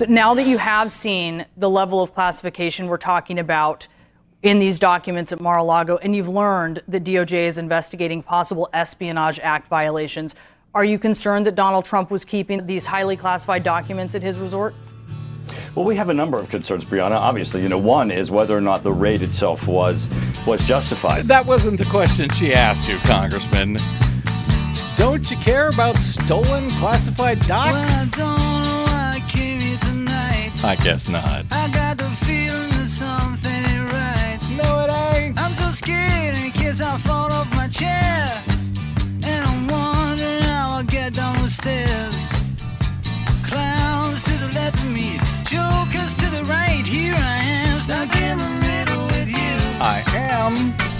So now that you have seen the level of classification we're talking about in these documents at Mar-a-Lago, and you've learned that DOJ is investigating possible Espionage Act violations, are you concerned that Donald Trump was keeping these highly classified documents at his resort? Well, we have a number of concerns, Brianna. Obviously, you know, one is whether or not the raid itself was was justified. That wasn't the question she asked you, Congressman. Don't you care about stolen classified docs? Well, I, I, I guess not. I got the feeling that something ain't right. No, it ain't. I'm so scared in case I fall off my chair. And I'm wondering how I'll get down the stairs. Clowns to the left of me, jokers to the right. Here I am, stuck in the middle with you. I am.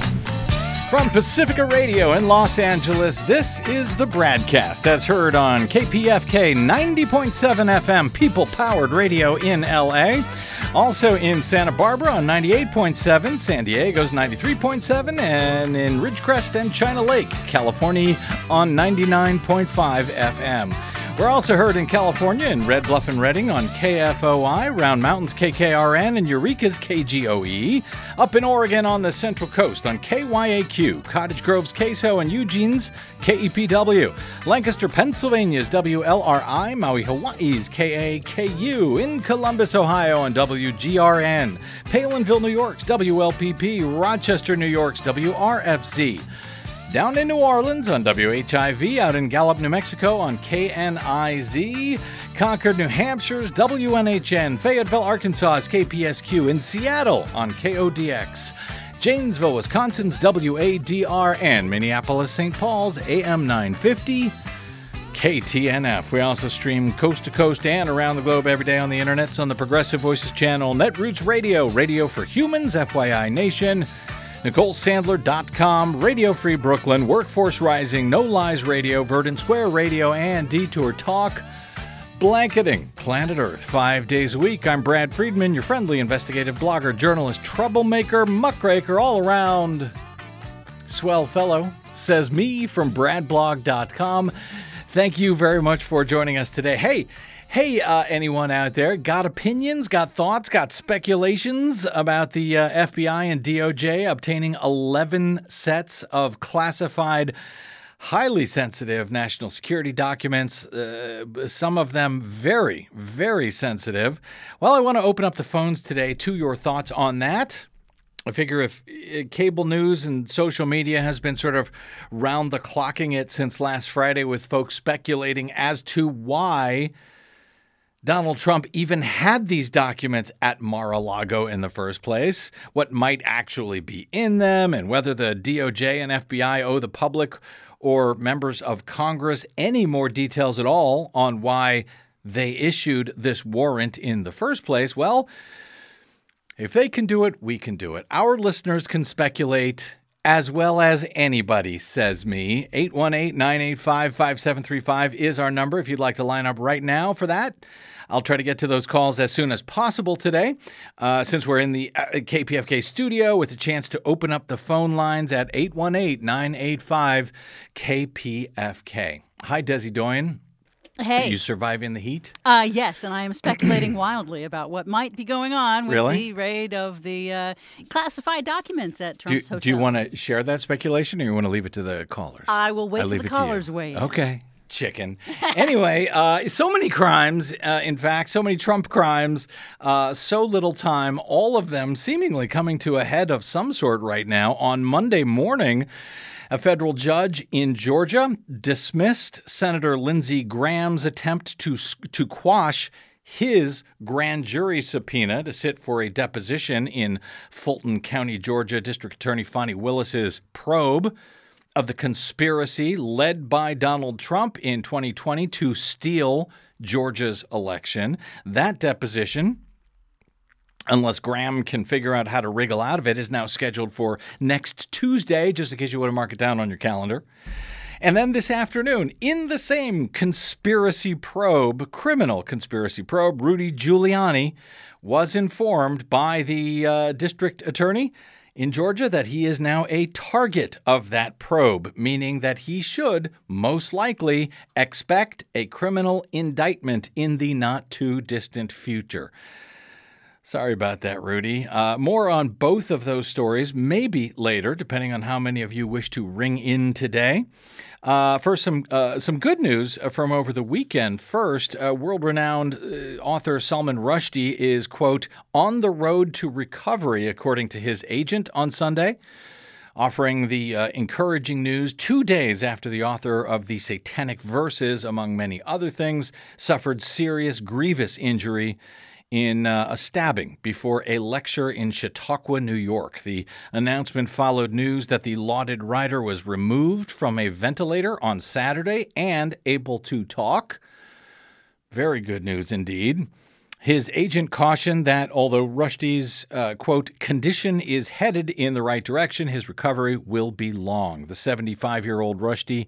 From Pacifica Radio in Los Angeles, this is the BradCast as heard on KPFK 90.7 FM, people powered radio in LA. Also in Santa Barbara on 98.7, San Diego's 93.7, and in Ridgecrest and China Lake, California on 99.5 FM. We're also heard in California in Red Bluff and Redding on KFOI, Round Mountains KKRN, and Eureka's KGOE. Up in Oregon on the Central Coast on KYAQ, Cottage Grove's KSO, and Eugene's KEPW. Lancaster, Pennsylvania's WLRI, Maui, Hawaii's KAKU. In Columbus, Ohio on WGRN. Palenville, New York's WLPP. Rochester, New York's WRFZ down in New Orleans on WHIV, out in Gallup, New Mexico on KNIZ, Concord, New Hampshire's WNHN, Fayetteville, Arkansas's KPSQ, in Seattle on KODX. Janesville, Wisconsin's WADR, and Minneapolis, St. Paul's AM 950 KTNF. We also stream coast to coast and around the globe every day on the internets on the Progressive Voices channel, Netroots Radio, Radio for Humans, FYI Nation, NicoleSandler.com, Radio Free Brooklyn, Workforce Rising, No Lies Radio, Verdant Square Radio, and Detour Talk. Blanketing Planet Earth five days a week. I'm Brad Friedman, your friendly investigative blogger, journalist, troublemaker, muckraker, all around swell fellow, says me from bradblog.com. Thank you very much for joining us today. Hey, Hey, uh, anyone out there, got opinions, got thoughts, got speculations about the uh, FBI and DOJ obtaining 11 sets of classified, highly sensitive national security documents, uh, some of them very, very sensitive? Well, I want to open up the phones today to your thoughts on that. I figure if uh, cable news and social media has been sort of round the clocking it since last Friday with folks speculating as to why Donald Trump even had these documents at Mar a Lago in the first place, what might actually be in them, and whether the DOJ and FBI owe the public or members of Congress any more details at all on why they issued this warrant in the first place. Well, if they can do it, we can do it. Our listeners can speculate as well as anybody, says me. 818 985 5735 is our number if you'd like to line up right now for that. I'll try to get to those calls as soon as possible today, uh, since we're in the uh, KPFK studio with a chance to open up the phone lines at 818 985 KPFK. Hi, Desi Doyen. Hey. You surviving the heat? Uh, yes, and I am speculating wildly about what might be going on with Really? the raid of the uh, classified documents at Do, Trump's hotel. do you want to share that speculation or you want to leave it to the callers? I will wait I till leave the callers weigh in. Okay. Chicken. anyway, uh, so many crimes, uh, in fact, so many Trump crimes, uh, so little time, all of them seemingly coming to a head of some sort right now. On Monday morning, a federal judge in Georgia dismissed Senator Lindsey Graham's attempt to, to quash his grand jury subpoena to sit for a deposition in Fulton County, Georgia, District Attorney Fani Willis's probe of the conspiracy led by Donald Trump in 2020 to steal Georgia's election. That deposition, unless Graham can figure out how to wriggle out of it, is now scheduled for next Tuesday, just in case you want to mark it down on your calendar. And then this afternoon, in the same conspiracy probe, criminal conspiracy probe, Rudy Giuliani was informed by the uh, district attorney in Georgia that he is now a target of that probe, meaning that he should most likely expect a criminal indictment in the not too distant future. Sorry about that, Rudy. Uh, more on both of those stories, maybe later, depending on how many of you wish to ring in today. Uh, first, some uh, some good news from over the weekend. First, uh, world-renowned uh, author Salman Rushdie is quote on the road to recovery, according to his agent on Sunday offering the uh, encouraging news two days after the author of the Satanic Verses, among many other things, suffered serious, grievous injury in uh, a stabbing before a lecture in Chautauqua, New York. The announcement followed news that the lauded writer was removed from a ventilator on Saturday and able to talk. Very good news indeed. His agent cautioned that although Rushdie's, uh, quote, condition is headed in the right direction, his recovery will be long. The 75 year old Rushdie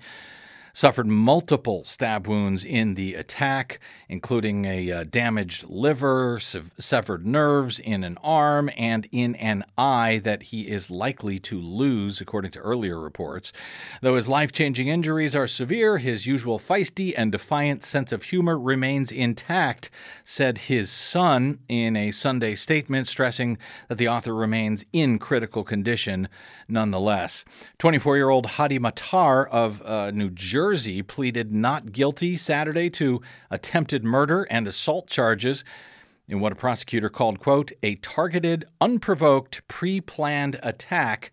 suffered multiple stab wounds in the attack, including a uh, damaged liver, sev- severed nerves in an arm, and in an eye that he is likely to lose, according to earlier reports. Though his life changing injuries are severe, his usual feisty and defiant sense of humor remains intact, said his son in a Sunday statement, stressing that the author remains in critical condition nonetheless. 24 year old Hadi Matar of uh, New Jersey pleaded not guilty Saturday to attempted murder and assault charges in what a prosecutor called, quote, a targeted, unprovoked, pre planned attack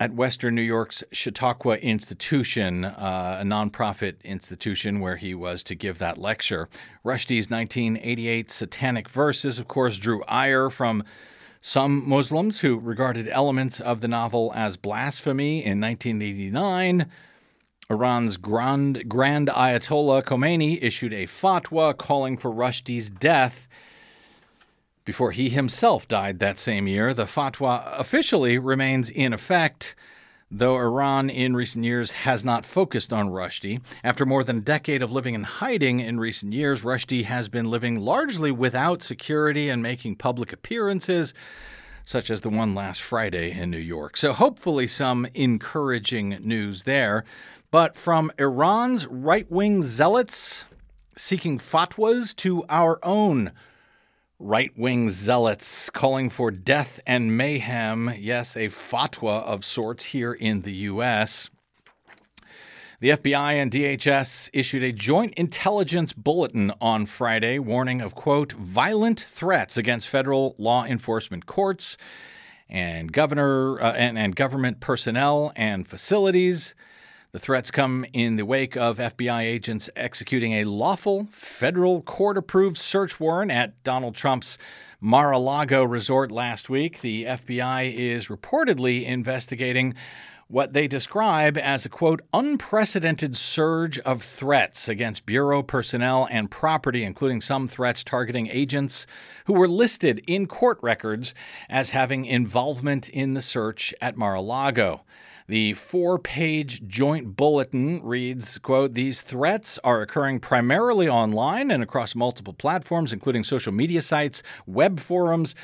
at Western New York's Chautauqua Institution, uh, a nonprofit institution where he was to give that lecture. Rushdie's 1988 Satanic Verses, of course, drew ire from some Muslims who regarded elements of the novel as blasphemy in 1989. Iran's Grand, Grand Ayatollah Khomeini issued a fatwa calling for Rushdie's death before he himself died that same year. The fatwa officially remains in effect, though Iran in recent years has not focused on Rushdie. After more than a decade of living in hiding in recent years, Rushdie has been living largely without security and making public appearances. Such as the one last Friday in New York. So, hopefully, some encouraging news there. But from Iran's right wing zealots seeking fatwas to our own right wing zealots calling for death and mayhem. Yes, a fatwa of sorts here in the U.S. The FBI and DHS issued a joint intelligence bulletin on Friday warning of, quote, violent threats against federal law enforcement courts and governor uh, and, and government personnel and facilities. The threats come in the wake of FBI agents executing a lawful federal court approved search warrant at Donald Trump's Mar a Lago resort last week. The FBI is reportedly investigating what they describe as a quote, unprecedented surge of threats against Bureau personnel and property, including some threats targeting agents who were listed in court records as having involvement in the search at Mar a Lago. The four-page joint bulletin reads, quote, "These threats are occurring primarily online and across multiple platforms including social media sites, web forums,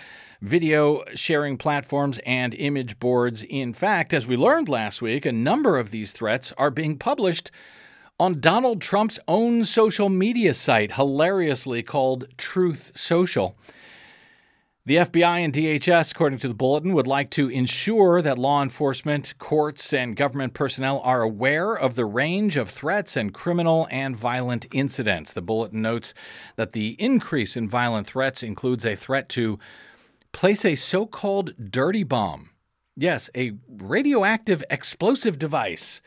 video sharing platforms, and image boards. In fact, as we learned last week, a number of these threats are being published on Donald Trump's own social media site, hilariously called Truth Social. The FBI and DHS, according to the bulletin, would like to ensure that law enforcement, courts, and government personnel are aware of the range of threats and criminal and violent incidents. The bulletin notes that the increase in violent threats includes a threat to place a so called dirty bomb. Yes, a radioactive explosive device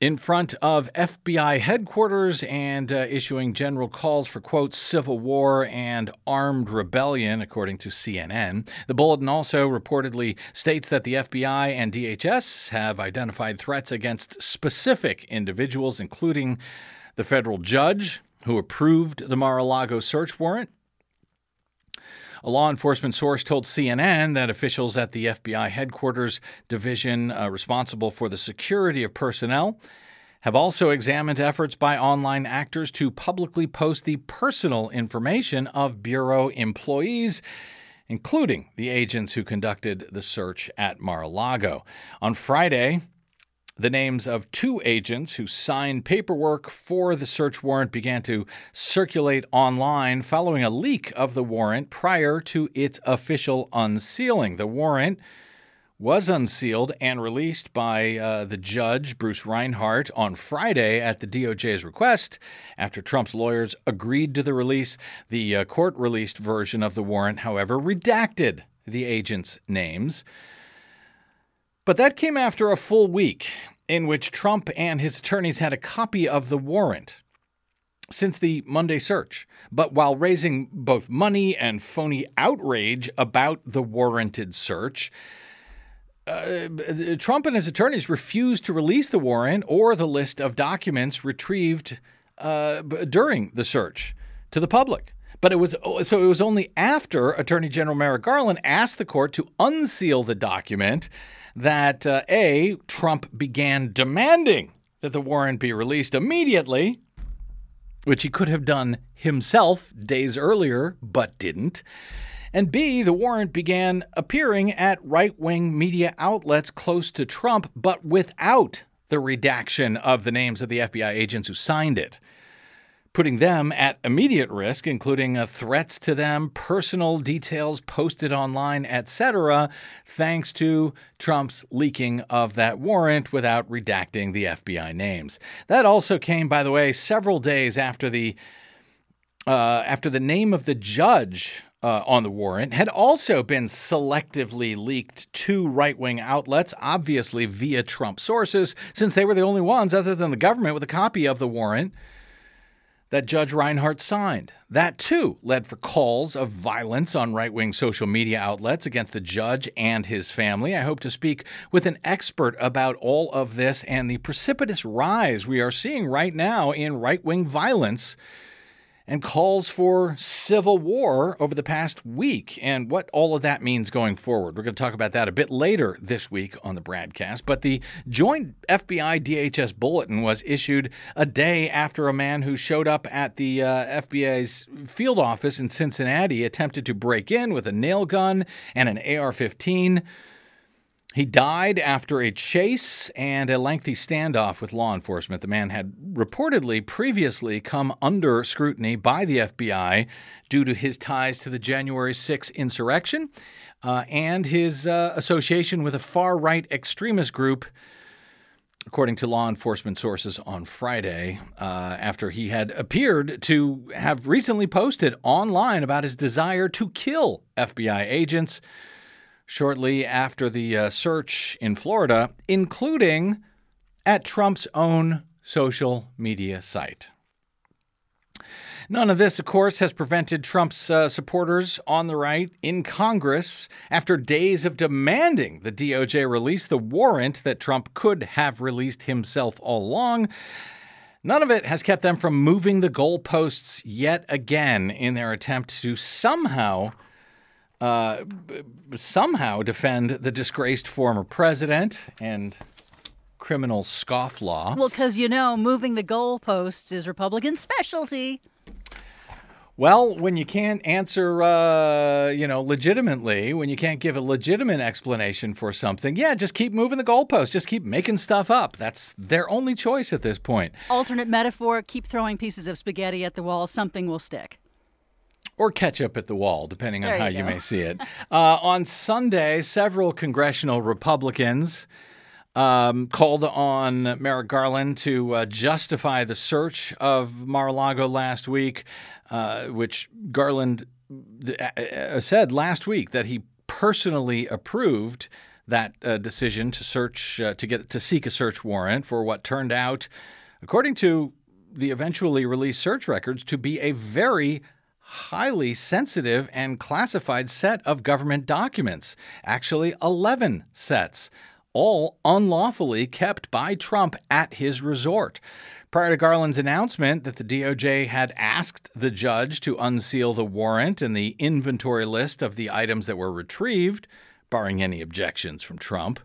in front of FBI headquarters and uh, issuing general calls for, quote, civil war and armed rebellion, according to CNN. The bulletin also reportedly states that the FBI and DHS have identified threats against specific individuals, including the federal judge who approved the Mar a Lago search warrant. A law enforcement source told CNN that officials at the FBI headquarters division uh, responsible for the security of personnel have also examined efforts by online actors to publicly post the personal information of Bureau employees, including the agents who conducted the search at Mar a Lago. On Friday, the names of two agents who signed paperwork for the search warrant began to circulate online following a leak of the warrant prior to its official unsealing. The warrant was unsealed and released by uh, the judge, Bruce Reinhart, on Friday at the DOJ's request. After Trump's lawyers agreed to the release, the uh, court released version of the warrant, however, redacted the agents' names. But that came after a full week in which Trump and his attorneys had a copy of the warrant since the Monday search, but while raising both money and phony outrage about the warranted search. Uh, Trump and his attorneys refused to release the warrant or the list of documents retrieved uh, during the search to the public. But it was so it was only after Attorney General Merrick Garland asked the court to unseal the document that uh, A, Trump began demanding that the warrant be released immediately, which he could have done himself days earlier, but didn't. And B, the warrant began appearing at right wing media outlets close to Trump, but without the redaction of the names of the FBI agents who signed it putting them at immediate risk, including uh, threats to them, personal details posted online, etc., thanks to Trump's leaking of that warrant without redacting the FBI names. That also came, by the way, several days after the uh, after the name of the judge uh, on the warrant had also been selectively leaked to right wing outlets, obviously via Trump sources, since they were the only ones, other than the government, with a copy of the warrant that Judge Reinhart signed. That too led for calls of violence on right wing social media outlets against the judge and his family. I hope to speak with an expert about all of this and the precipitous rise we are seeing right now in right wing violence and calls for civil war over the past week and what all of that means going forward. We're going to talk about that a bit later this week on the BradCast. But the joint FBI DHS bulletin was issued a day after a man who showed up at the uh, FBI's field office in Cincinnati attempted to break in with a nail gun and an AR 15. He died after a chase and a lengthy standoff with law enforcement. The man had reportedly previously come under scrutiny by the FBI due to his ties to the January 6 insurrection uh, and his uh, association with a far right extremist group, according to law enforcement sources on Friday, uh, after he had appeared to have recently posted online about his desire to kill FBI agents shortly after the uh, search in Florida, including at Trump's own social media site. None of this, of course, has prevented Trump's uh, supporters on the right in Congress, after days of demanding the DOJ release the warrant that Trump could have released himself all along. None of it has kept them from moving the goalposts yet again in their attempt to somehow uh, somehow defend the disgraced former president and criminal scofflaw. Well, because you know, moving the goalposts is Republican specialty. Well, when you can't answer, uh, you know, legitimately, when you can't give a legitimate explanation for something, yeah, just keep moving the goalposts. Just keep making stuff up. That's their only choice at this point. Alternate metaphor: keep throwing pieces of spaghetti at the wall. Something will stick or ketchup at the wall, depending on how you, you may see it. Uh, on Sunday, several congressional Republicans um, called on Merrick Garland to uh, justify the search of Mar-a-Lago last week, uh, which Garland uh, uh, said last week that he personally approved that uh, decision to search to get to seek a search warrant for what turned out, according to the eventually released search records, to be a very highly sensitive and classified set of government documents, actually 11 sets, all unlawfully kept by Trump at his resort. Prior to Garland's announcement that the DOJ had asked the judge to unseal the warrant and the inventory list of the items that were retrieved, barring any objections from Trump,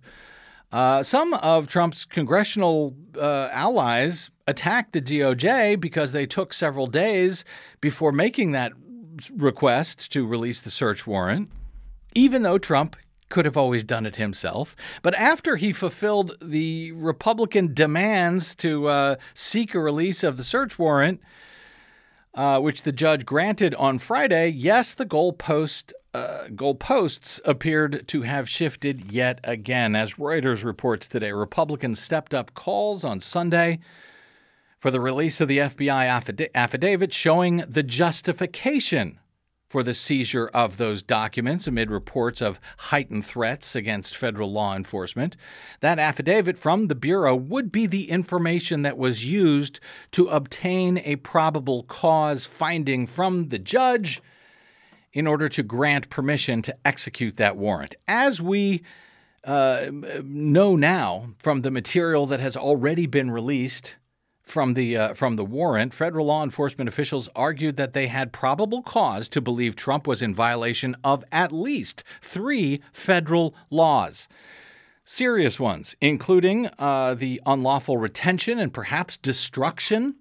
uh, some of Trump's congressional uh, allies attacked the DOJ because they took several days before making that request to release the search warrant. even though Trump could have always done it himself. But after he fulfilled the Republican demands to uh, seek a release of the search warrant, uh, which the judge granted on Friday, yes, the goalpost uh, goalposts appeared to have shifted yet again. As Reuters reports today, Republicans stepped up calls on Sunday for the release of the FBI affid- affidavit showing the justification for the seizure of those documents amid reports of heightened threats against federal law enforcement. That affidavit from the Bureau would be the information that was used to obtain a probable cause finding from the judge in order to grant permission to execute that warrant. As we uh, know now from the material that has already been released from the uh, from the warrant, federal law enforcement officials argued that they had probable cause to believe Trump was in violation of at least three federal laws. Serious ones, including uh, the unlawful retention and perhaps destruction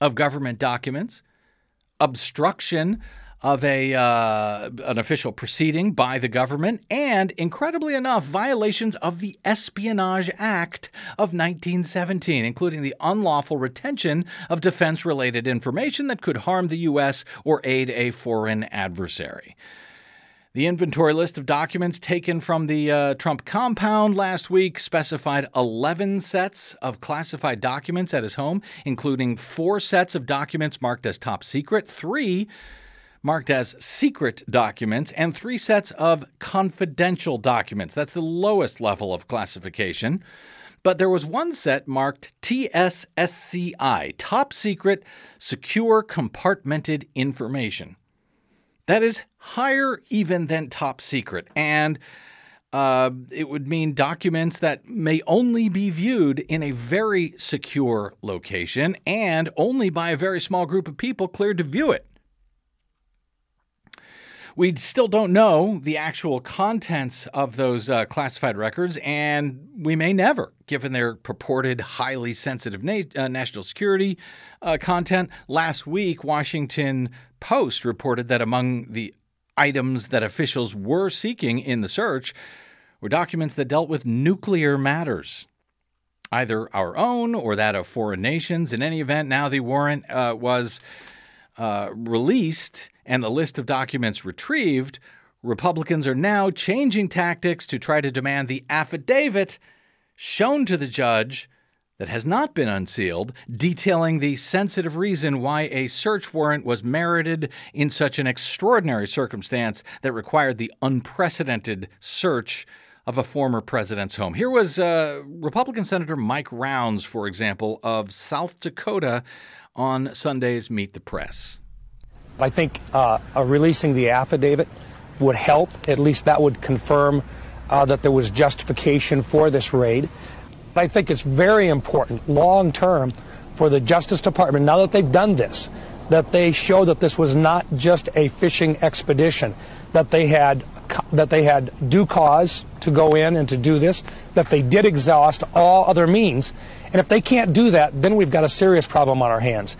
of government documents, obstruction of a uh, an official proceeding by the government, and incredibly enough, violations of the Espionage Act of 1917, including the unlawful retention of defense-related information that could harm the U.S. or aid a foreign adversary. The inventory list of documents taken from the uh, Trump compound last week specified 11 sets of classified documents at his home, including four sets of documents marked as top secret, three marked as secret documents, and three sets of confidential documents. That's the lowest level of classification. But there was one set marked TSSCI, Top Secret Secure Compartmented Information. That is higher even than top secret. And uh, it would mean documents that may only be viewed in a very secure location and only by a very small group of people cleared to view it. We still don't know the actual contents of those uh, classified records, and we may never, given their purported highly sensitive na- uh, national security uh, content. Last week, Washington Post reported that among the items that officials were seeking in the search were documents that dealt with nuclear matters either our own or that of foreign nations. In any event, now the warrant uh, was uh, released and the list of documents retrieved, Republicans are now changing tactics to try to demand the affidavit shown to the judge that has not been unsealed, detailing the sensitive reason why a search warrant was merited in such an extraordinary circumstance that required the unprecedented search of a former president's home. Here was uh, Republican Senator Mike Rounds, for example, of South Dakota on Sunday's Meet the Press. I think uh, releasing the affidavit would help. At least that would confirm uh, that there was justification for this raid. But I think it's very important long term for the Justice Department, now that they've done this, that they show that this was not just a fishing expedition, that they had that they had due cause to go in and to do this, that they did exhaust all other means. And if they can't do that, then we've got a serious problem on our hands.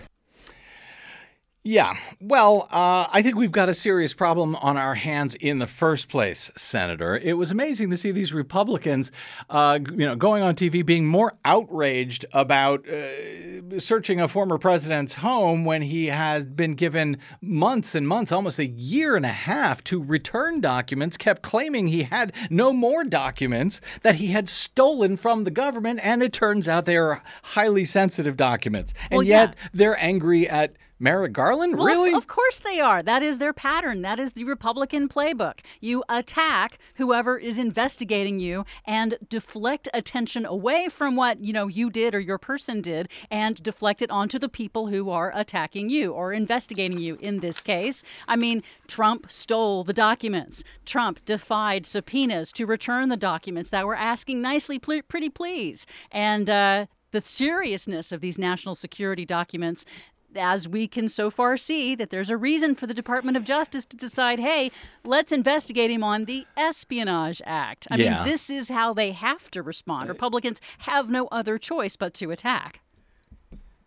Yeah, well, uh, I think we've got a serious problem on our hands in the first place, Senator. It was amazing to see these Republicans, uh, you know, going on TV being more outraged about uh, searching a former president's home when he has been given months and months, almost a year and a half, to return documents. Kept claiming he had no more documents that he had stolen from the government, and it turns out they are highly sensitive documents, and Well, yet yeah. they're angry at. Merrick Garland? Well, really? Of, course they are. That is their pattern. That is the Republican playbook. You attack whoever is investigating you and deflect attention away from what, you know, you did or your person did and deflect it onto the people who are attacking you or investigating you in this case. I mean, Trump stole the documents. Trump defied subpoenas to return the documents that were asking nicely, pl- pretty please. And uh, the seriousness of these national security documents as we can so far see that there's a reason for the Department of Justice to decide, hey, let's investigate him on the Espionage Act. I Yeah. mean, this is how they have to respond. Uh, Republicans have no other choice but to attack.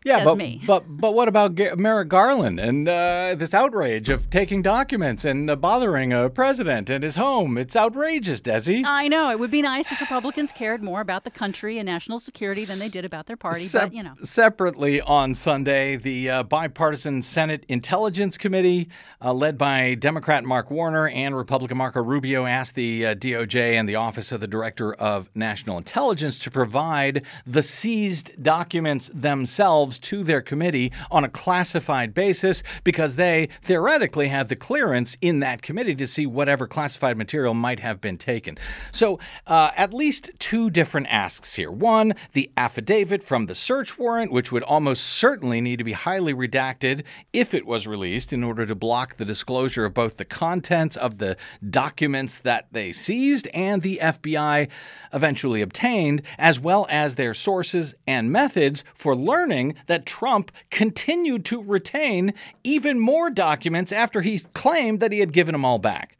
Yeah, says but, me. but but what about Merrick Garland and uh, this outrage of taking documents and uh, bothering a president and his home? It's outrageous, Desi. I know it would be nice if Republicans cared more about the country and national security than they did about their party, Sep- but you know. Separately on Sunday, the uh, bipartisan Senate Intelligence Committee, uh, led by Democrat Mark Warner and Republican Marco Rubio, asked the uh, DOJ and the Office of the Director of National Intelligence to provide the seized documents themselves to their committee on a classified basis because they theoretically have the clearance in that committee to see whatever classified material might have been taken. So, uh, at least two different asks here. One, the affidavit from the search warrant, which would almost certainly need to be highly redacted if it was released in order to block the disclosure of both the contents of the documents that they seized and the FBI eventually obtained, as well as their sources and methods for learning that Trump continued to retain even more documents after he claimed that he had given them all back.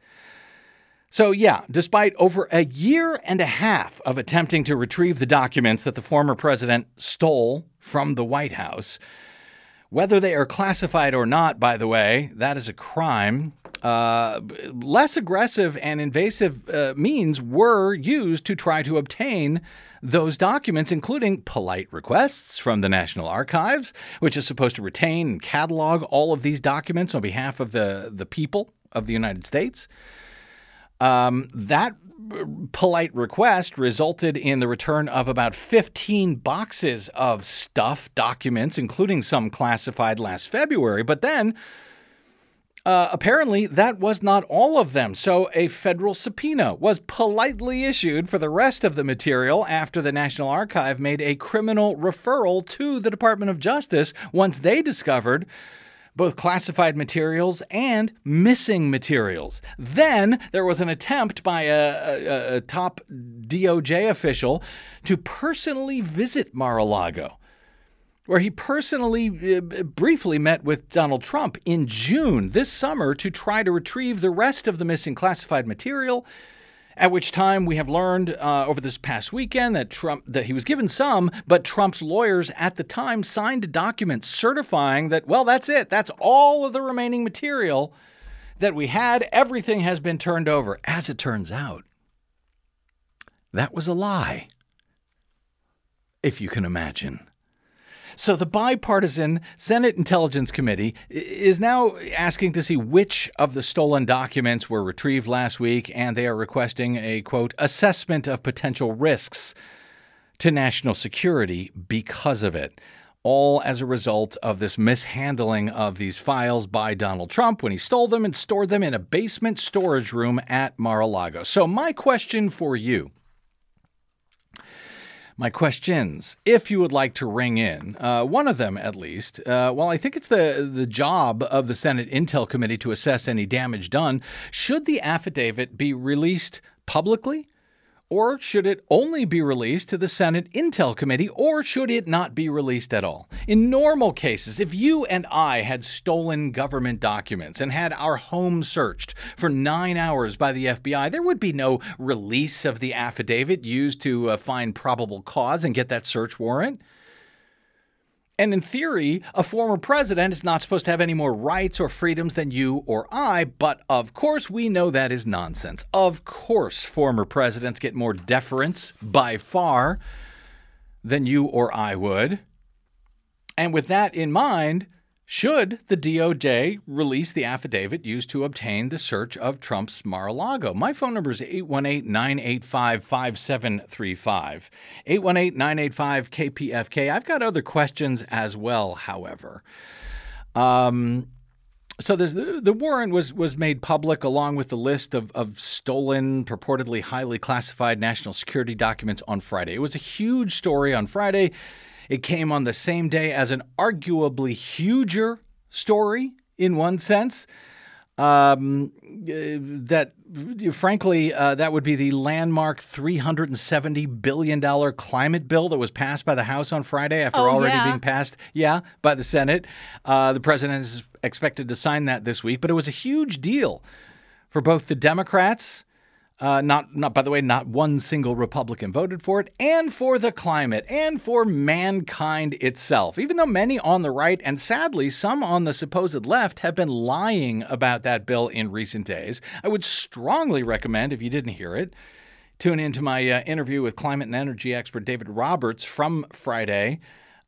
So, yeah, despite over a year and a half of attempting to retrieve the documents that the former president stole from the White House, whether they are classified or not, by the way, that is a crime. Uh, less aggressive and invasive uh, means were used to try to obtain those documents, including polite requests from the National Archives, which is supposed to retain and catalog all of these documents on behalf of the, the people of the United States. Um, that polite request resulted in the return of about 15 boxes of stuff, documents, including some classified last February. But then, uh, apparently, that was not all of them. So, a federal subpoena was politely issued for the rest of the material after the National Archive made a criminal referral to the Department of Justice once they discovered both classified materials and missing materials. Then there was an attempt by a, a, a top DOJ official to personally visit Mar a Lago. Where he personally uh, briefly met with Donald Trump in June this summer to try to retrieve the rest of the missing classified material at which time we have learned uh, over this past weekend that Trump that he was given some, but Trump's lawyers at the time signed a document certifying that well, that's it. That's all of the remaining material that we had. Everything has been turned over. As it turns out, that was a lie. If you can imagine. So the bipartisan Senate Intelligence Committee is now asking to see which of the stolen documents were retrieved last week, and they are requesting a quote assessment of potential risks to national security because of it. All as a result of this mishandling of these files by Donald Trump when he stole them and stored them in a basement storage room at Mar a Lago. So, my question for you my questions, if you would like to ring in, uh, one of them at least. Uh, well, I think it's the the job of the Senate Intel Committee to assess any damage done. Should the affidavit be released publicly? Or should it only be released to the Senate Intel Committee, or should it not be released at all? In normal cases, if you and I had stolen government documents and had our home searched for nine hours by the FBI, there would be no release of the affidavit used to uh, find probable cause and get that search warrant. And in theory, a former president is not supposed to have any more rights or freedoms than you or I, but of course we know that is nonsense. Of course, former presidents get more deference by far than you or I would. And with that in mind, should the DOJ release the affidavit used to obtain the search of Trump's Mar a Lago? My phone number is 818 985 5735. 818 985 KPFK. I've got other questions as well, however. Um, so the, the warrant was, was made public along with the list of, of stolen, purportedly highly classified national security documents on Friday. It was a huge story on Friday. It came on the same day as an arguably huger story in one sense. Um, uh, that, frankly, uh, that would be the landmark $370 billion climate bill that was passed by the House on Friday after Oh, already yeah. being passed, yeah, by the Senate. Uh, the president is expected to sign that this week, but it was a huge deal for both the Democrats Uh, not, not by the way, not one single Republican voted for it, and for the climate, and for mankind itself. Even though many on the right, and sadly some on the supposed left, have been lying about that bill in recent days, I would strongly recommend, if you didn't hear it, tune into my uh, interview with climate and energy expert David Roberts from Friday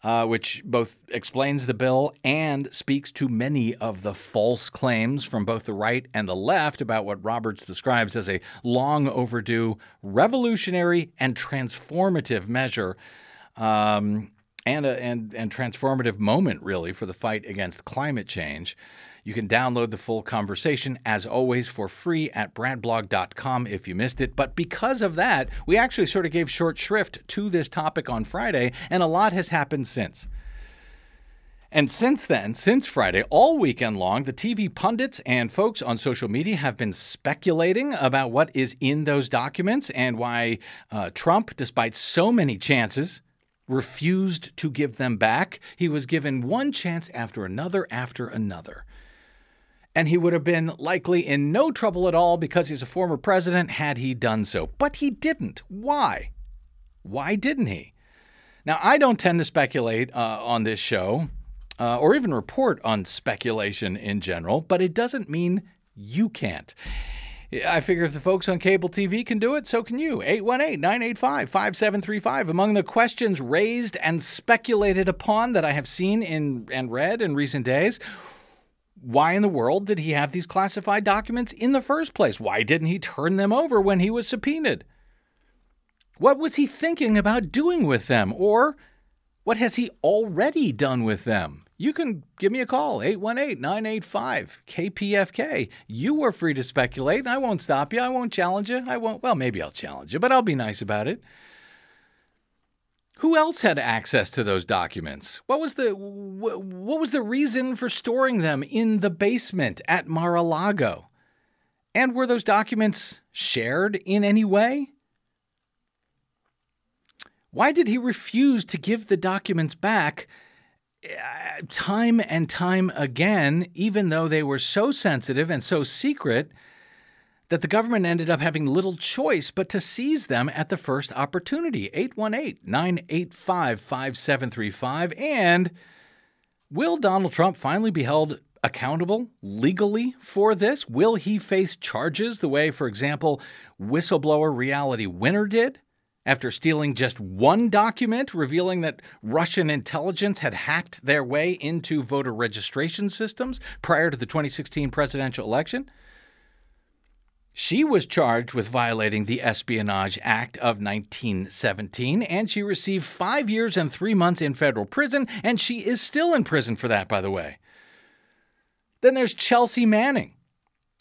uh, which both explains the bill and speaks to many of the false claims from both the right and the left about what Roberts describes as a long overdue, revolutionary, and transformative measure. Um, and, a, and, and transformative moment, really, for the fight against climate change. You can download the full conversation, as always, for free at bradblog.com if you missed it. But because of that, we actually sort of gave short shrift to this topic on Friday, and a lot has happened since. And since then, since Friday, all weekend long, the TV pundits and folks on social media have been speculating about what is in those documents and why uh, Trump, despite so many chances, refused to give them back. He was given one chance after another after another and he would have been likely in no trouble at all because he's a former president had he done so. But he didn't. Why? Why didn't he? Now, I don't tend to speculate uh, on this show uh, or even report on speculation in general, but it doesn't mean you can't. I figure if the folks on cable TV can do it, so can you. 818 985 5735. Among the questions raised and speculated upon that I have seen in, and read in recent days why in the world did he have these classified documents in the first place? Why didn't he turn them over when he was subpoenaed? What was he thinking about doing with them? Or what has he already done with them? You can give me a call, 818 985 KPFK. You are free to speculate, and I won't stop you. I won't challenge you. I won't, well, maybe I'll challenge you, but I'll be nice about it. Who else had access to those documents? What was the what was the reason for storing them in the basement at Mar-a-Lago? And were those documents shared in any way? Why did he refuse to give the documents back Uh, time and time again, even though they were so sensitive and so secret that the government ended up having little choice but to seize them at the first opportunity. 818 985 5735. And will Donald Trump finally be held accountable legally for this? Will he face charges the way, for example, whistleblower Reality Winner did? After stealing just one document revealing that Russian intelligence had hacked their way into voter registration systems prior to the 2016 presidential election? She was charged with violating the Espionage Act of 1917, and she received five years and three months in federal prison, and she is still in prison for that, by the way. Then there's Chelsea Manning.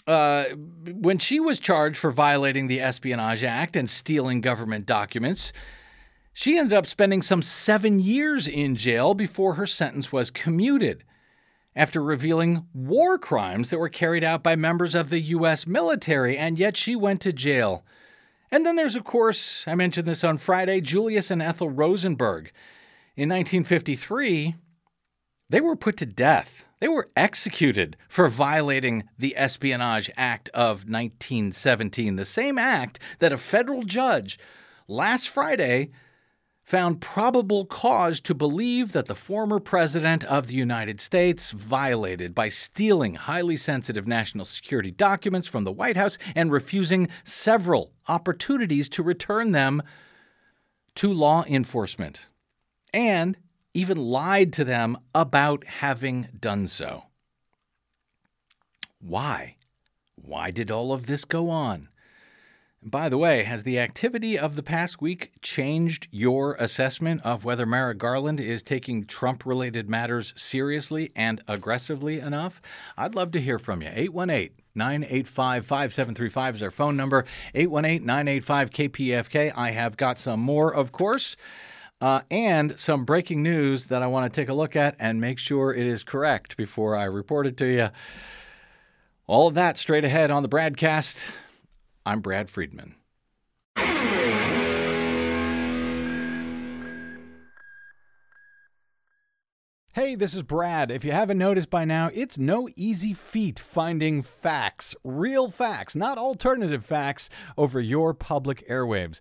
Uh, when she was charged for violating the Espionage Act and stealing government documents, she ended up spending some seven years in jail before her sentence was commuted after revealing war crimes that were carried out by members of the U.S. military, and yet she went to jail. And then there's, of course, I mentioned this on Friday, Julius and Ethel Rosenberg. In 1953, they were put to death. They were executed for violating the Espionage Act of 1917, the same act that a federal judge last Friday found probable cause to believe that the former president of the United States violated by stealing highly sensitive national security documents from the White House and refusing several opportunities to return them to law enforcement, and even lied to them about having done so. Why? Why did all of this go on? By the way, has the activity of the past week changed your assessment of whether Merrick Garland is taking Trump related matters seriously and aggressively enough? I'd love to hear from you. 818 985 5735 is our phone number. 818 985 KPFK. I have got some more, of course. Uh, and some breaking news that I want to take a look at and make sure it is correct before I report it to you. All of that straight ahead on the BradCast. I'm Brad Friedman. Hey, this is Brad. If you haven't noticed by now, it's no easy feat finding facts, real facts, not alternative facts, over your public airwaves.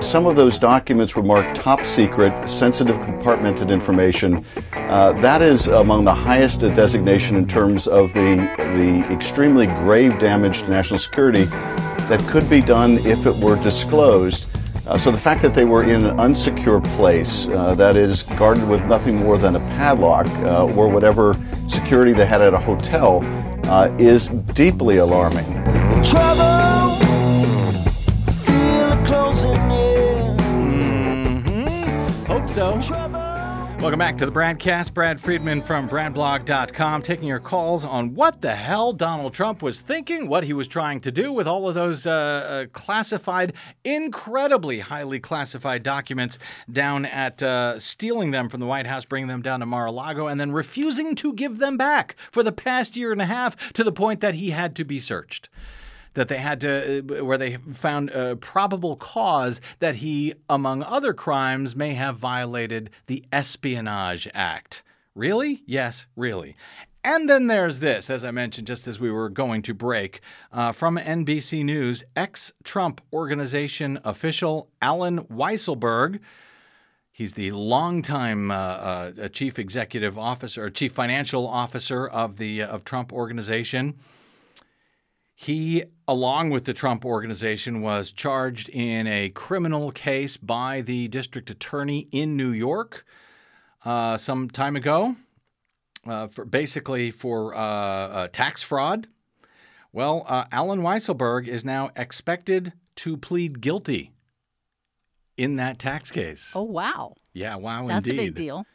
Some of those documents were marked top secret, sensitive, compartmented information. Uh, that is among the highest designation in terms of the, the extremely grave damage to national security that could be done if it were disclosed. Uh, so the fact that they were in an unsecure place, uh, that is guarded with nothing more than a padlock uh, or whatever security they had at a hotel, uh, is deeply alarming. Trouble, so. Welcome back to the BradCast. Brad Friedman from BradBlog.com taking your calls on what the hell Donald Trump was thinking, what he was trying to do with all of those uh, uh, classified, incredibly highly classified documents down at uh, stealing them from the White House, bringing them down to Mar a Lago, and then refusing to give them back for the past year and a half to the point that he had to be searched that they had to, uh, where they found a probable cause that he, among other crimes, may have violated the Espionage Act. Really? Yes, really. And then there's this, as I mentioned just as we were going to break, uh, from NBC News ex Trump organization official Allen Weisselberg. He's the longtime uh, uh, chief executive officer, or chief financial officer of the of Trump organization. He, along with the Trump organization, was charged in a criminal case by the district attorney in New York uh, some time ago, uh, for basically for uh, uh tax fraud. Well, uh, Allen Weisselberg is now expected to plead guilty in that tax case. Oh, wow. Yeah, wow, That's indeed. a big deal.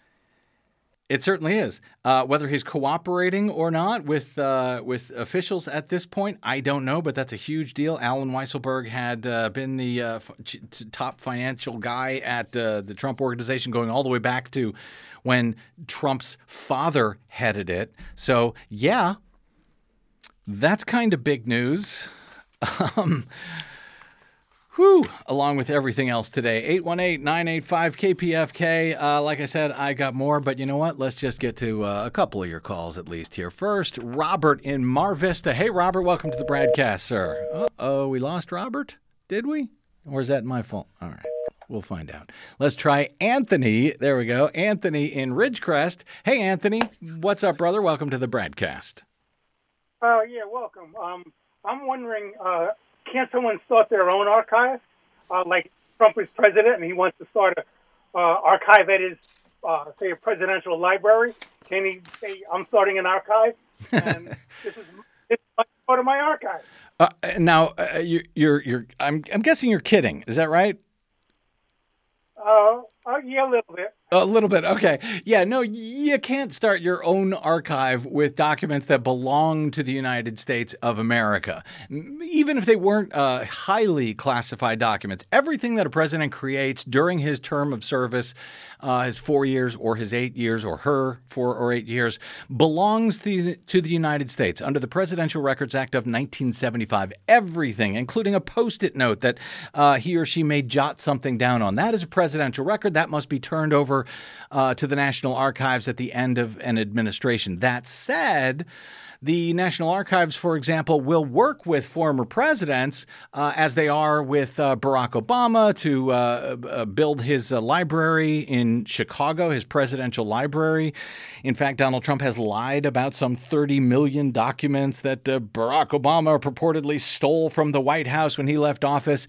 It certainly is. Uh, whether he's cooperating or not with uh, with officials at this point, I don't know, but that's a huge deal. Allen Weisselberg had uh, been the uh, top financial guy at uh, the Trump organization, going all the way back to when Trump's father headed it. So, yeah, that's kind of big news. Um, Whew, along with everything else today. 818 985 KPFK. Uh, like I said, I got more, but you know what? Let's just get to uh, a couple of your calls at least here. First, Robert in Mar Vista. Hey, Robert, welcome to the BradCast, sir. Uh oh, we lost Robert? Did we? Or is that my fault? All right, we'll find out. Let's try Anthony. There we go. Anthony in Ridgecrest. Hey, Anthony, what's up, brother? Welcome to the BradCast. Oh, yeah, welcome. Um, I'm wondering, uh, can't someone start their own archive? Uh, like Trump is president and he wants to start a uh, archive at his, uh, say, a presidential library. Can he say, I'm starting an archive? And this is this is part of my archive. Uh, now, uh, you, you're, you're, I'm, I'm guessing you're kidding. Is that right? Uh, uh, yeah, a little bit. A little bit. Okay. Yeah, no, you can't start your own archive with documents that belong to the United States of America. Even if they weren't uh, highly classified documents, everything that a president creates during his term of service, uh, his four years or his eight years or her four or eight years, belongs to the, to the United States under the Presidential Records Act of 1975. Everything, including a post it note that uh, he or she may jot something down on. That is a presidential record. That must be turned over uh, to the National Archives at the end of an administration. That said, the National Archives, for example, will work with former presidents uh, as they are with uh, Barack Obama to uh, uh build his uh, library in Chicago, his presidential library. In fact, Donald Trump has lied about some 30 million documents that uh, Barack Obama purportedly stole from the White House when he left office.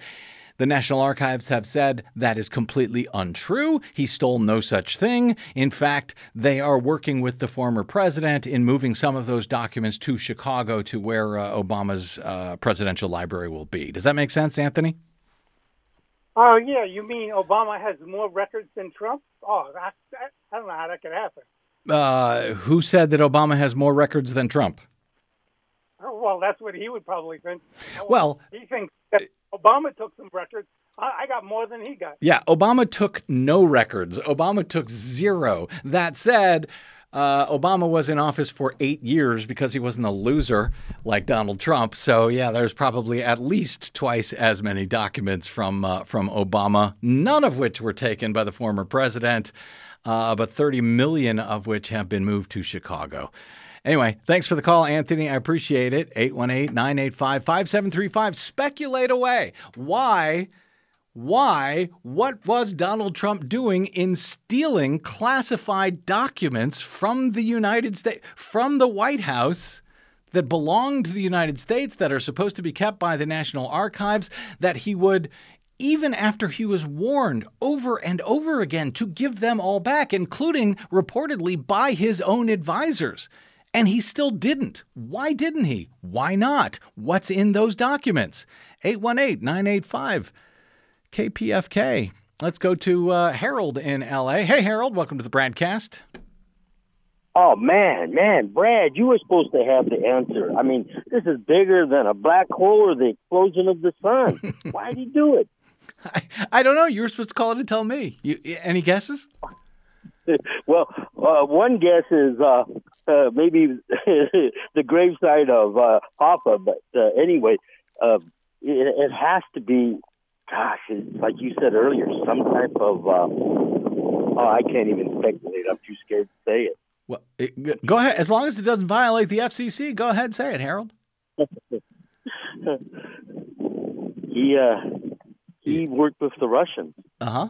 The National Archives have said that is completely untrue. He stole no such thing. In fact, they are working with the former president in moving some of those documents to Chicago to where uh, Obama's uh, presidential library will be. Does that make sense, Anthony? Oh, yeah. You mean Obama has more records than Trump? Oh, that, I don't know how that could happen. Uh, who said that Obama has more records than Trump? Oh, well, that's what he would probably think. Well, he thinks that Obama took some records. I got more than he got. Yeah, Obama took no records. Obama took zero. That said, uh, Obama was in office for eight years because he wasn't a loser like Donald Trump. So yeah, there's probably at least twice as many documents from uh, from Obama, none of which were taken by the former president, uh, but 30 million of which have been moved to Chicago. Anyway, thanks for the call, Anthony. I appreciate it. 818 985 5735. Speculate away. Why? Why? What was Donald Trump doing in stealing classified documents from the United States, from the White House? That belong to the United States, that are supposed to be kept by the National Archives, that he would even after he was warned over and over again to give them all back, including reportedly by his own advisors. And he still didn't. Why didn't he? Why not? What's in those documents? 818 985 KPFK. Let's go to uh, Harold in LA. Hey, Harold, welcome to the BradCast. Oh, man, man, Brad, you were supposed to have the answer. I mean, this is bigger than a black hole or the explosion of the sun. Why did he do it? I, I don't know. You were supposed to call it and tell me. You, any guesses? well, uh, one guess is uh, uh, maybe the graveside of uh, Hoffa, but uh, anyway, uh, it, it has to be, gosh, like you said earlier, some type of. Uh, oh, I can't even speculate. I'm too scared to say it. Well, it, go ahead. As long as it doesn't violate the FCC, go ahead and say it, Harold. he uh, he worked with the Russians. Uh huh.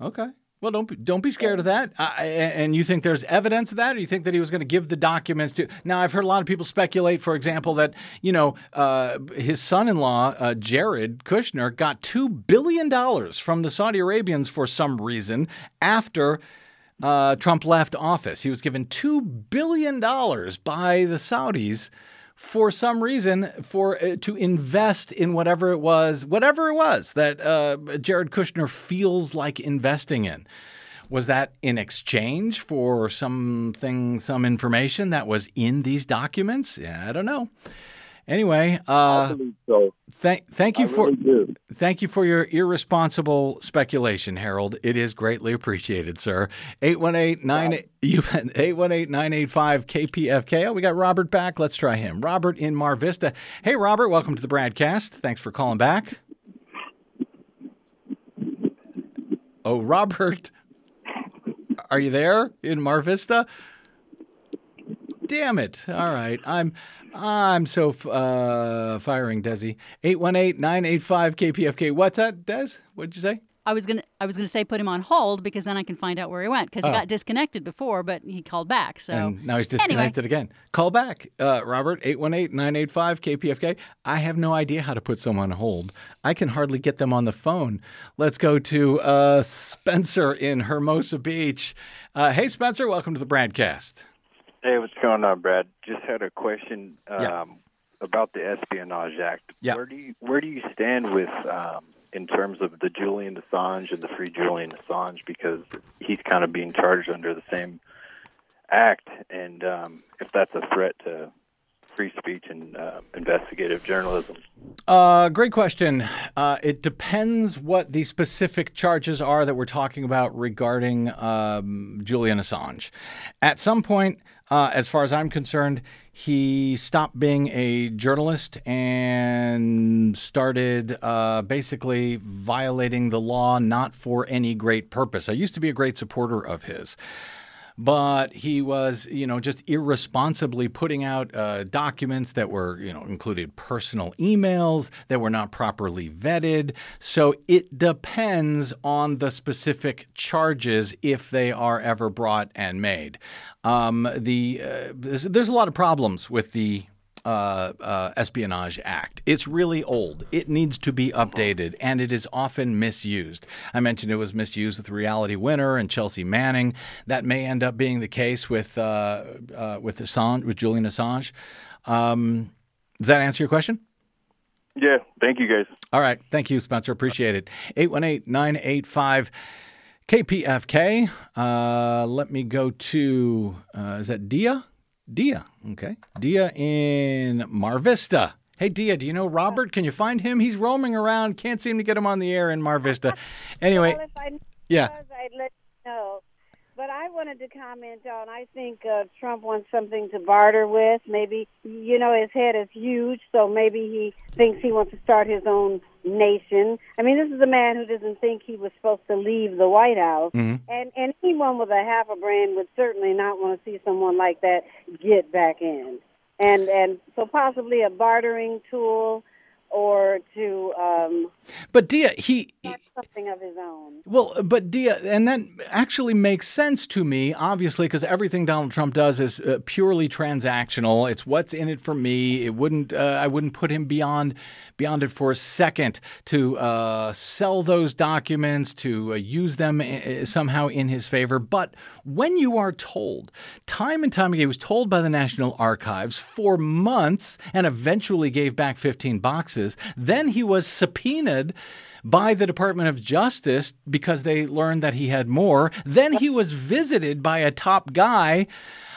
Okay. Well, don't be, don't be scared of that. Uh, and you think there's evidence of that, or you think that he was going to give the documents to? Now, I've heard a lot of people speculate, for example, that you know uh, his son-in-law uh, Jared Kushner got two billion dollars from the Saudi Arabians for some reason after. Uh, Trump left office. He was given $2 billion by the Saudis for some reason for uh, to invest in whatever it was, whatever it was that uh, Jared Kushner feels like investing in. Was that in exchange for something, some information that was in these documents? Yeah, I don't know. Anyway, uh, so. thank thank you I for really thank you for your irresponsible speculation, Harold. It is greatly appreciated, sir. 818 you 818 KPFK. Oh, we got Robert back. Let's try him. Robert in Mar Vista. Hey, Robert, welcome to the BradCast. Thanks for calling back. Oh, Robert, are you there in Mar Vista? Damn it! All right, I'm I'm so uh, firing Desi. 818-985-KPFK. What's that, Des? What'd you say? I was gonna I was gonna say put him on hold because then I can find out where he went because he Oh. got disconnected before, but he called back. So And now he's disconnected again. Call back, uh, Robert, 818-985-KPFK. I have no idea how to put someone on hold. I can hardly get them on the phone. Let's go to uh, Spencer in Hermosa Beach. Uh, hey, Spencer, welcome to the BradCast. Hey, what's going on, Brad? Just had a question um, Yeah. about the Espionage Act. Yeah. Where do you where do you stand with um, in terms of the Julian Assange and the Free Julian Assange? Because he's kind of being charged under the same act, and um, if that's a threat to free speech and uh, investigative journalism. Uh, great question. Uh, it depends what the specific charges are that we're talking about regarding um, Julian Assange. At some point, uh, as far as I'm concerned, he stopped being a journalist and started uh, basically violating the law not for any great purpose. I used to be a great supporter of his but he was, you know, just irresponsibly putting out uh, documents that were, you know, included personal emails that were not properly vetted. So it depends on the specific charges if they are ever brought and made. Um, the uh, there's, there's a lot of problems with the uh, uh, Espionage Act. It's really old. It needs to be updated, and it is often misused. I mentioned it was misused with Reality Winner and Chelsea Manning. That may end up being the case with uh, uh with Assange, with Julian Assange. Um, does that answer your question? Yeah. Thank you, guys. All right. Thank you, Spencer. Appreciate it. 818 985 KPFK. Uh, let me go to, uh, is that Dia? Dia. Okay. Dia in Mar Vista. Hey, Dia, do you know Robert? Can you find him? He's roaming around. Can't seem to get him on the air in Mar Vista. Anyway. well, I yeah. I'd let you know. But I wanted to comment on. I think uh, Trump wants something to barter with. Maybe you know his head is huge, so maybe he thinks he wants to start his own nation. I mean, this is a man who doesn't think he was supposed to leave the White House, Mhm. and and anyone with a half a brain would certainly not want to see someone like that get back in. And and so possibly a bartering tool, or to um, But Dia, he, something of his own. Well, but Dia, and that actually makes sense to me, obviously, because everything Donald Trump does is uh, purely transactional. It's what's in it for me. It wouldn't, uh, I wouldn't put him beyond, beyond it for a second to uh, sell those documents, to uh, use them uh, somehow in his favor. But when you are told, time and time again, he was told by the National Archives for months, and eventually gave back 15 boxes. Then he was subpoenaed by the Department of Justice because they learned that he had more. Then he was visited by a top guy.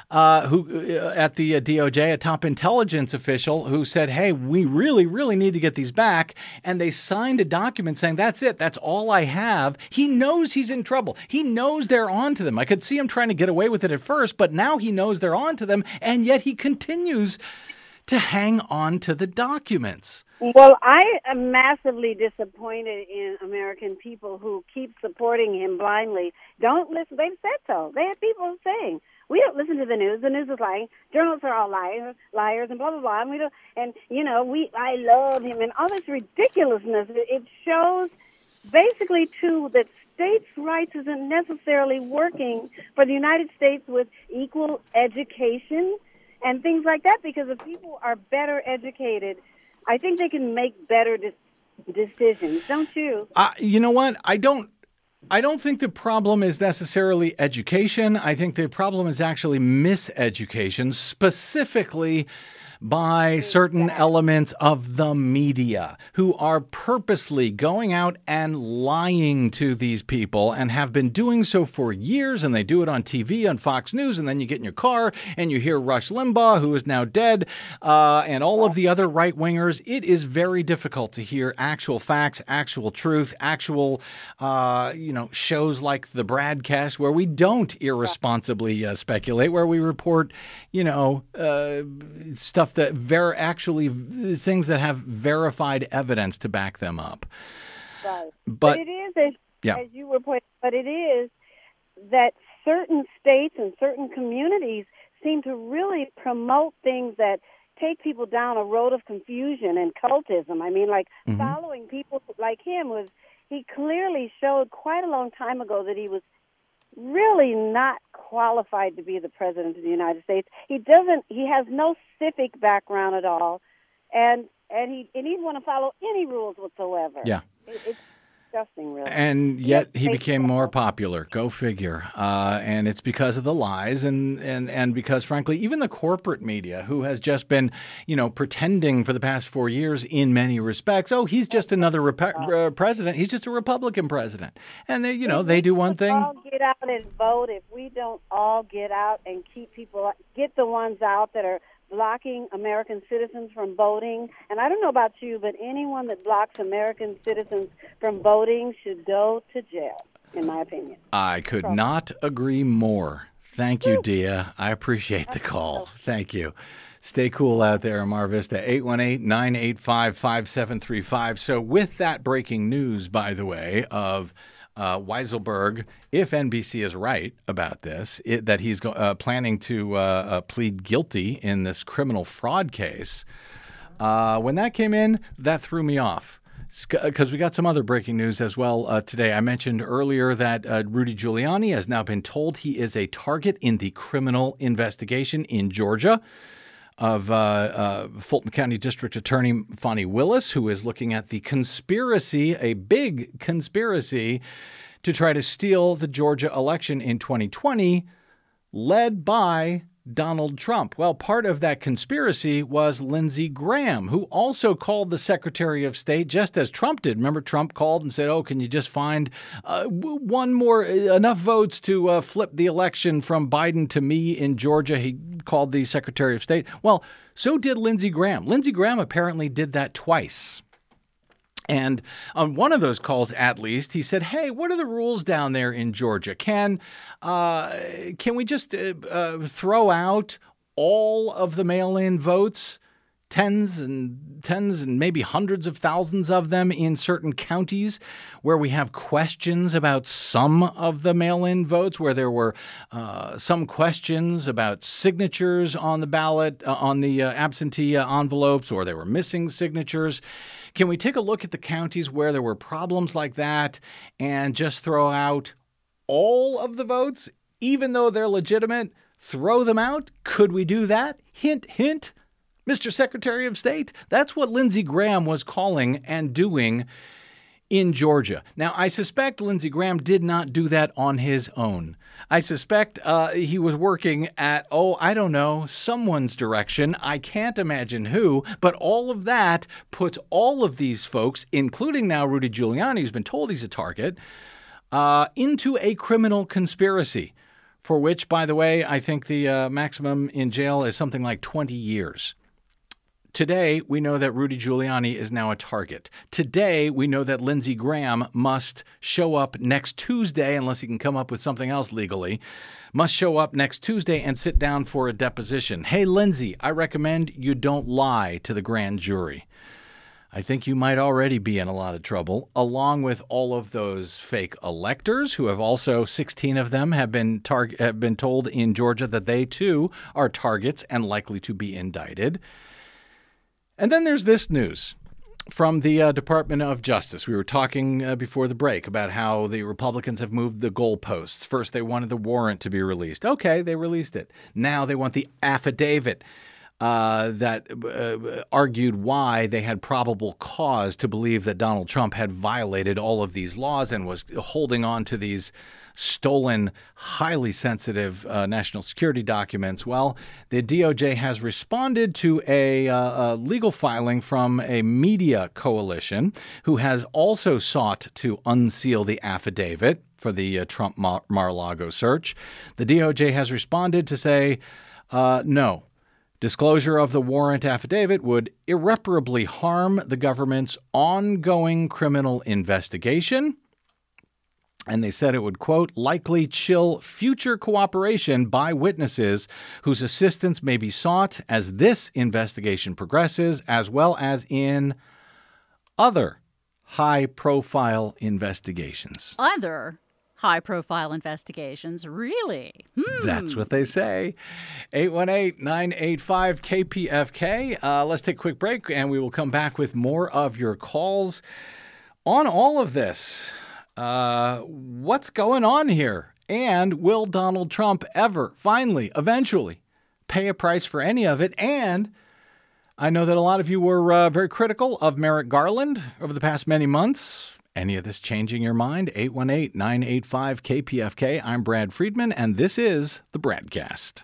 Uh, who uh, at the uh, DOJ, a top intelligence official who said, "Hey, we really, really need to get these back," and they signed a document saying, "That's it. That's all I have." He knows he's in trouble. He knows they're on to them. I could see him trying to get away with it at first, but now he knows they're on to them, and yet he continues to hang on to the documents. Well, I am massively disappointed in American people who keep supporting him blindly. Don't listen. They've said so. They have people saying, "We don't listen to the news. The news is lying. Journalists are all liars, liars, and blah blah blah." And we don't. And you know, we. I love him, and all this ridiculousness. It, it shows basically too that states' rights isn't necessarily working for the United States with equal education and things like that. Because if people are better educated, I think they can make better de- decisions. Don't you? Uh, you know what? I don't. I don't think the problem is necessarily education. I think the problem is actually miseducation, specifically by certain elements of the media who are purposely going out and lying to these people and have been doing so for years. And they do it on TV, on Fox News. And then you get in your car and you hear Rush Limbaugh, who is now dead, uh, and all of the other right wingers. It is very difficult to hear actual facts, actual truth, actual, uh, you know, shows like the BradCast where we don't irresponsibly uh, speculate, where we report, you know, uh, stuff that ver- actually things that have verified evidence to back them up. Right. But- it is, as, Yeah. as you were pointing, but it is that certain states and certain communities seem to really promote things that take people down a road of confusion and cultism. I mean, like Mhm. following people like him was, he clearly showed quite a long time ago that he was really not qualified to be the president of the United States. He doesn't. He has no civic background at all, and and he and he didn't want to follow any rules whatsoever. Yeah. It, it's disgusting, really. And yet he became more popular. Go figure. Uh, and it's because of the lies, and, and and because frankly, even the corporate media, who has just been, you know, pretending for the past four years in many respects, oh, he's just another rep- uh, president. He's just a Republican president, and they, you know, they do one thing. all get out and vote. If we don't all get out and keep people, get the ones out that are blocking American citizens from voting. And I don't know about you, but anyone that blocks American citizens from voting should go to jail, in my opinion. I could not agree more. Thank you, Dia. I appreciate the call. Thank you. Stay cool out there in Mar Vista. 818 985 5735. So, with that breaking news, by the way, of uh, Weisselberg, if NBC is right about this, it, that he's go, uh, planning to uh, uh plead guilty in this criminal fraud case, uh, when that came in, that threw me off because we got some other breaking news as well uh, today. I mentioned earlier that uh, Rudy Giuliani has now been told he is a target in the criminal investigation in Georgia of uh, uh Fulton County District Attorney Fani Willis, who is looking at the conspiracy, a big conspiracy, to try to steal the Georgia election in 2020, led by Donald Trump. Well, part of that conspiracy was Lindsey Graham, who also called the Secretary of State just as Trump did. Remember, Trump called and said, Oh, can you just find uh, one more, uh, enough votes to uh, flip the election from Biden to me in Georgia? He called the Secretary of State. Well, so did Lindsey Graham. Lindsey Graham apparently did that twice. And on one of those calls, at least, he said, "Hey, what are the rules down there in Georgia? Can uh, can we just uh, uh, throw out all of the mail-in votes?" tens and tens and maybe hundreds of thousands of them in certain counties where we have questions about some of the mail in votes, where there were uh, some questions about signatures on the ballot, uh, on the uh, absentee uh, envelopes, or there were missing signatures. Can we take a look at the counties where there were problems like that and just throw out all of the votes, even though they're legitimate? Throw them out? Could we do that? Hint, hint. Mr. Secretary of State. That's what Lindsey Graham was calling and doing in Georgia. Now, I suspect Lindsey Graham did not do that on his own. I suspect uh, he was working at, oh, I don't know, someone's direction. I can't imagine who, but all of that puts all of these folks, including now Rudy Giuliani, who's been told he's a target, uh, into a criminal conspiracy. For which, by the way, I think the uh, maximum in jail is something like 20 years. Today, we know that Rudy Giuliani is now a target. Today, we know that Lindsey Graham must show up next Tuesday, unless he can come up with something else legally, must show up next Tuesday and sit down for a deposition. Hey, Lindsey, I recommend you don't lie to the grand jury. I think you might already be in a lot of trouble, along with all of those fake electors who have also 16 of them have been tar- have been told in Georgia that they too are targets and likely to be indicted. And then there's this news from the uh, Department of Justice. We were talking uh, before the break about how the Republicans have moved the goalposts. First, they wanted the warrant to be released. Okay, they released it. Now they want the affidavit. Uh, that uh, argued why they had probable cause to believe that Donald Trump had violated all of these laws and was holding on to these stolen, highly sensitive uh, national security documents. Well, the DOJ has responded to a, uh, a legal filing from a media coalition who has also sought to unseal the affidavit for the uh, Trump Mar a Lago search. The DOJ has responded to say, uh, no, Disclosure of the warrant affidavit would irreparably harm the government's ongoing criminal investigation and they said it would, quote, likely chill future cooperation by witnesses whose assistance may be sought as this investigation progresses, as well as in other high profile investigations. Other high profile investigations, really? Hmm. That's what they say. 818 985 KPFK. Uh, let's take a quick break and we will come back with more of your calls on all of this. Uh, what's going on here? And will Donald Trump ever, finally, eventually, pay a price for any of it? And I know that a lot of you were uh, very critical of Merrick Garland over the past many months. Any of this changing your mind? 818 985 KPFK. I'm Brad Friedman, and this is the BradCast.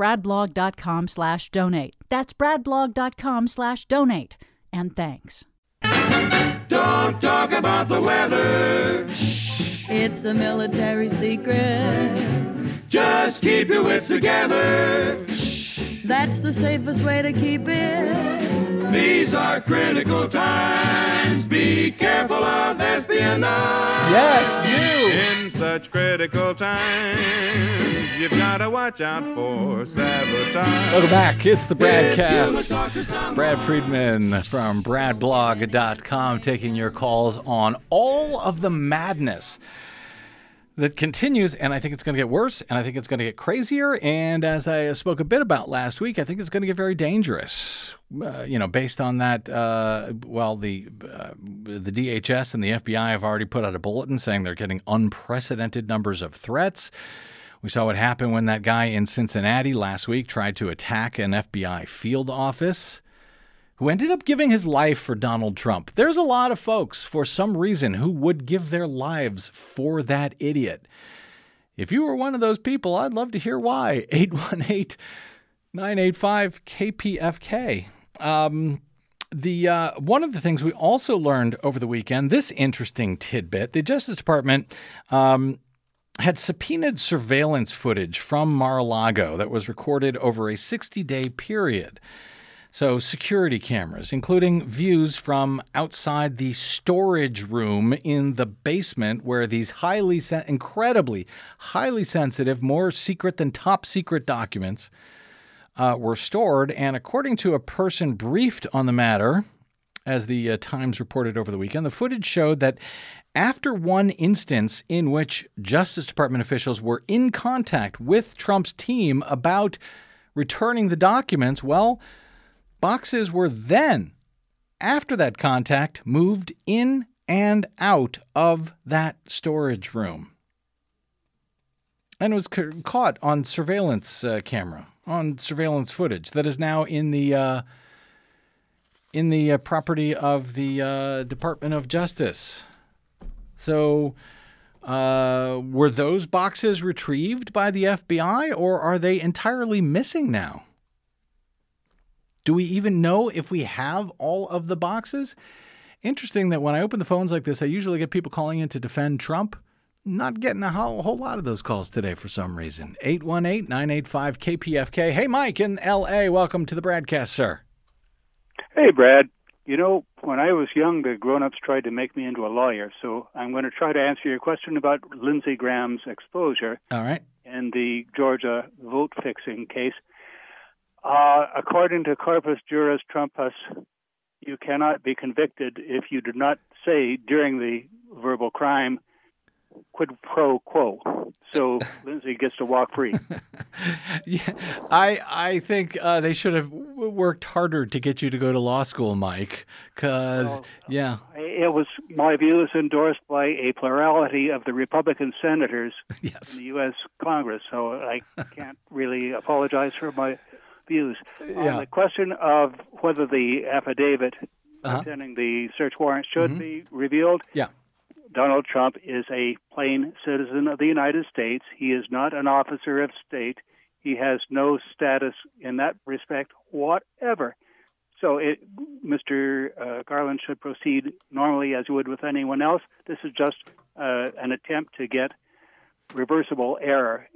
bradblog.com slash donate. That's bradblog.com slash donate. And thanks. Don't talk about the weather. Shh. It's a military secret. Just keep your wits together. That's the safest way to keep it. These are critical times. Be careful of espionage. Yes, do. In such critical times, you've got to watch out for sabotage. Welcome back. It's the If you BradCast. talk to someone- Brad Friedman from bradblog.com taking your calls on all of the madness that continues, and I think it's going to get worse, and I think it's going to get crazier. And as I spoke a bit about last week, I think it's going to get very dangerous. Uh, you know, based on that, uh, well, the uh, the DHS and the FBI have already put out a bulletin saying they're getting unprecedented numbers of threats. We saw what happened when that guy in Cincinnati last week tried to attack an FBI field office who ended up giving his life for Donald Trump. There's a lot of folks, for some reason, who would give their lives for that idiot. If you were one of those people, I'd love to hear why. 818 985 KPFK. Um, the uh, one of the things we also learned over the weekend, this interesting tidbit, the Justice Department um, had subpoenaed surveillance footage from Mar-a-Lago that was recorded over a 60-day period. So, security cameras, including views from outside the storage room in the basement where these highly, sen- incredibly highly sensitive, more secret than top secret documents uh, were stored. And according to a person briefed on the matter, as the uh, Times reported over the weekend, the footage showed that after one instance in which Justice Department officials were in contact with Trump's team about returning the documents, well, boxes were then, after that contact, moved in and out of that storage room. And was ca- caught on surveillance uh, camera, on surveillance footage that is now in the uh, in the uh, property of the uh, Department of Justice. So, uh, were those boxes retrieved by the FBI, or are they entirely missing now? Do we even know if we have all of the boxes? Interesting that when I open the phones like this, I usually get people calling in to defend Trump. Not getting a whole, whole lot of those calls today for some reason. 818 985 KPFK. Hey, Mike in LA. Welcome to the BradCast, sir. Hey, Brad. You know, when I was young, the grown-ups tried to make me into a lawyer. So I'm going to try to answer your question about Lindsey Graham's exposure All right. And the Georgia vote-fixing case. Uh, according to Corpus Juris Trumpus, you cannot be convicted if you did not say during the verbal crime quid pro quo. So Lindsey gets to walk free. Yeah, I I think uh, they should have worked harder to get you to go to law school, Mike. Because yeah, It was my view is endorsed by a plurality of the Republican senators in the U.S. Congress, so I can't really apologize for my views. Yeah. On the question of whether the affidavit Uh-huh. containing the search warrant should Mhm. be revealed, yeah, Donald Trump is a plain citizen of the United States. He is not an officer of state. He has no status in that respect whatever. So, it, Mr. Uh, Garland should proceed normally as he would with anyone else. This is just uh, an attempt to get reversible error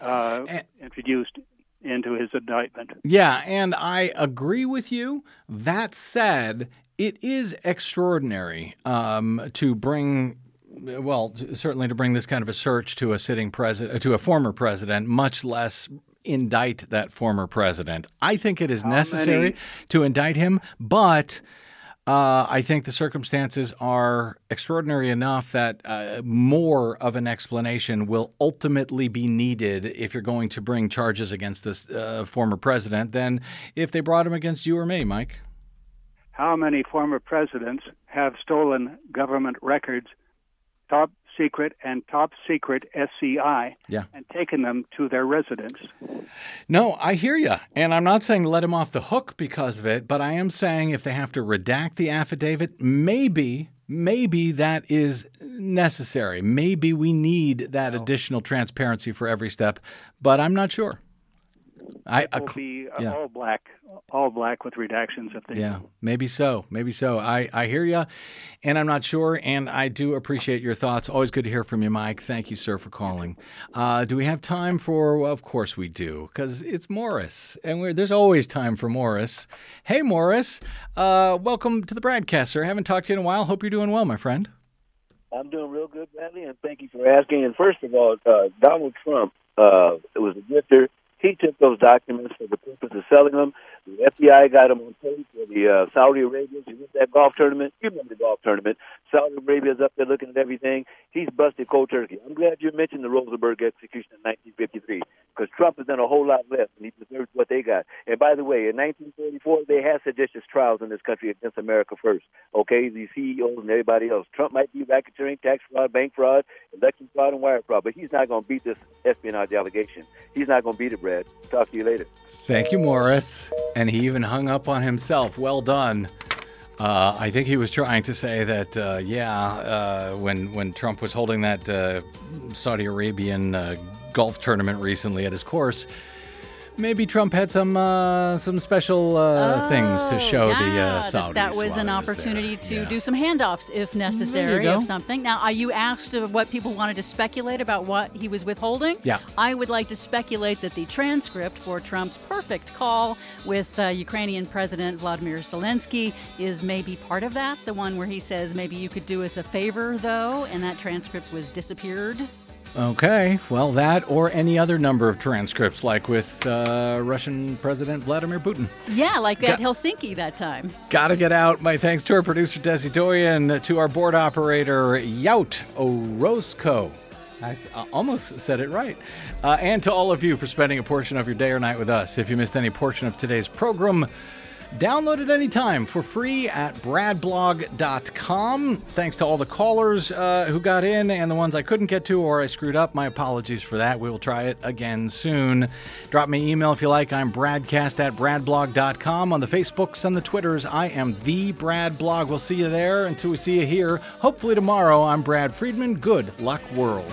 uh, introduced into his indictment. yeah, and I agree with you. That said, it is extraordinary um, to bring. Well, certainly to bring this kind of a search to a sitting president, to a former president, much less indict that former president. I think it is necessary many- to indict him, but Uh, I think the circumstances are extraordinary enough that uh, more of an explanation will ultimately be needed if you're going to bring charges against this uh, former president than if they brought him against you or me, Mike. How many former presidents have stolen government records, top secret and top secret SCI, Yeah. and taken them to their residence? No, I hear you. And I'm not saying let him off the hook because of it, but I am saying if they have to redact the affidavit, maybe, maybe that is necessary. Maybe we need that additional transparency for every step, but I'm not sure. I, I will be uh, yeah. all black, all black with redactions if they yeah, do. maybe so. Maybe so. I, I hear you, and I'm not sure. And I do appreciate your thoughts. Always good to hear from you, Mike. Thank you, sir, for calling. Uh, do we have time for? Well, of course we do, because it's Morris, and we're, there's always time for Morris. Hey, Morris. Uh, welcome to the BradCast, sir. Haven't talked to you in a while. Hope you're doing well, my friend. I'm doing real good, Bradley, and thank you for asking. And first of all, uh, Donald Trump uh, was a grifter. He took those documents for the purpose of selling them. The FBI got them on tape for the uh, Saudi Arabians. You remember that golf tournament? You remember the golf tournament? Saudi Arabia's up there looking at everything. He's busted cold turkey. I'm glad you mentioned the Rosenberg execution in 1953 because Trump has done a whole lot less, and he deserves what they got. And by the way, in 1944, they had seditious trials in this country against America first. Okay, these CEOs and everybody else. Trump might be racketeering, tax fraud, bank fraud, election fraud, and wire fraud, but he's not going to beat this espionage allegation. He's not going to beat it, Brad. Talk to you later. Thank you, Morris. And he even hung up on himself. Well done. Uh, I think he was trying to say that, uh, yeah, uh, when when Trump was holding that uh, Saudi Arabian uh, golf tournament recently at his course, maybe Trump had some uh, some special uh, things to show the uh, Oh, Saudis. that, that was an opportunity to Yeah. do some handoffs if necessary of something. Now, are you asked what people wanted to speculate about what he was withholding? Yeah. I would like to speculate that the transcript for Trump's perfect call with uh, Ukrainian President Vladimir Zelensky is maybe part of that. The one where he says, maybe you could do us a favor, though, and that transcript was disappeared. Okay, well, that or any other number of transcripts, like with uh, Russian President Vladimir Putin. Yeah, like Got- at Helsinki that time. Gotta get out. My thanks to our producer, Desi Doyen, to our board operator, Yout Orozco. I almost said it right. Uh, and to all of you for spending a portion of your day or night with us. If you missed any portion of today's program, download it anytime for free at bradblog.com. Thanks to all the callers uh, who got in and the ones I couldn't get to or I screwed up. My apologies for that. We will try it again soon. Drop me an email if you like. I'm bradcast at bradblog.com. On the Facebooks and the Twitters, I am the Brad Blog. We'll see you there until we see you here. Hopefully tomorrow. I'm Brad Friedman. Good luck, world.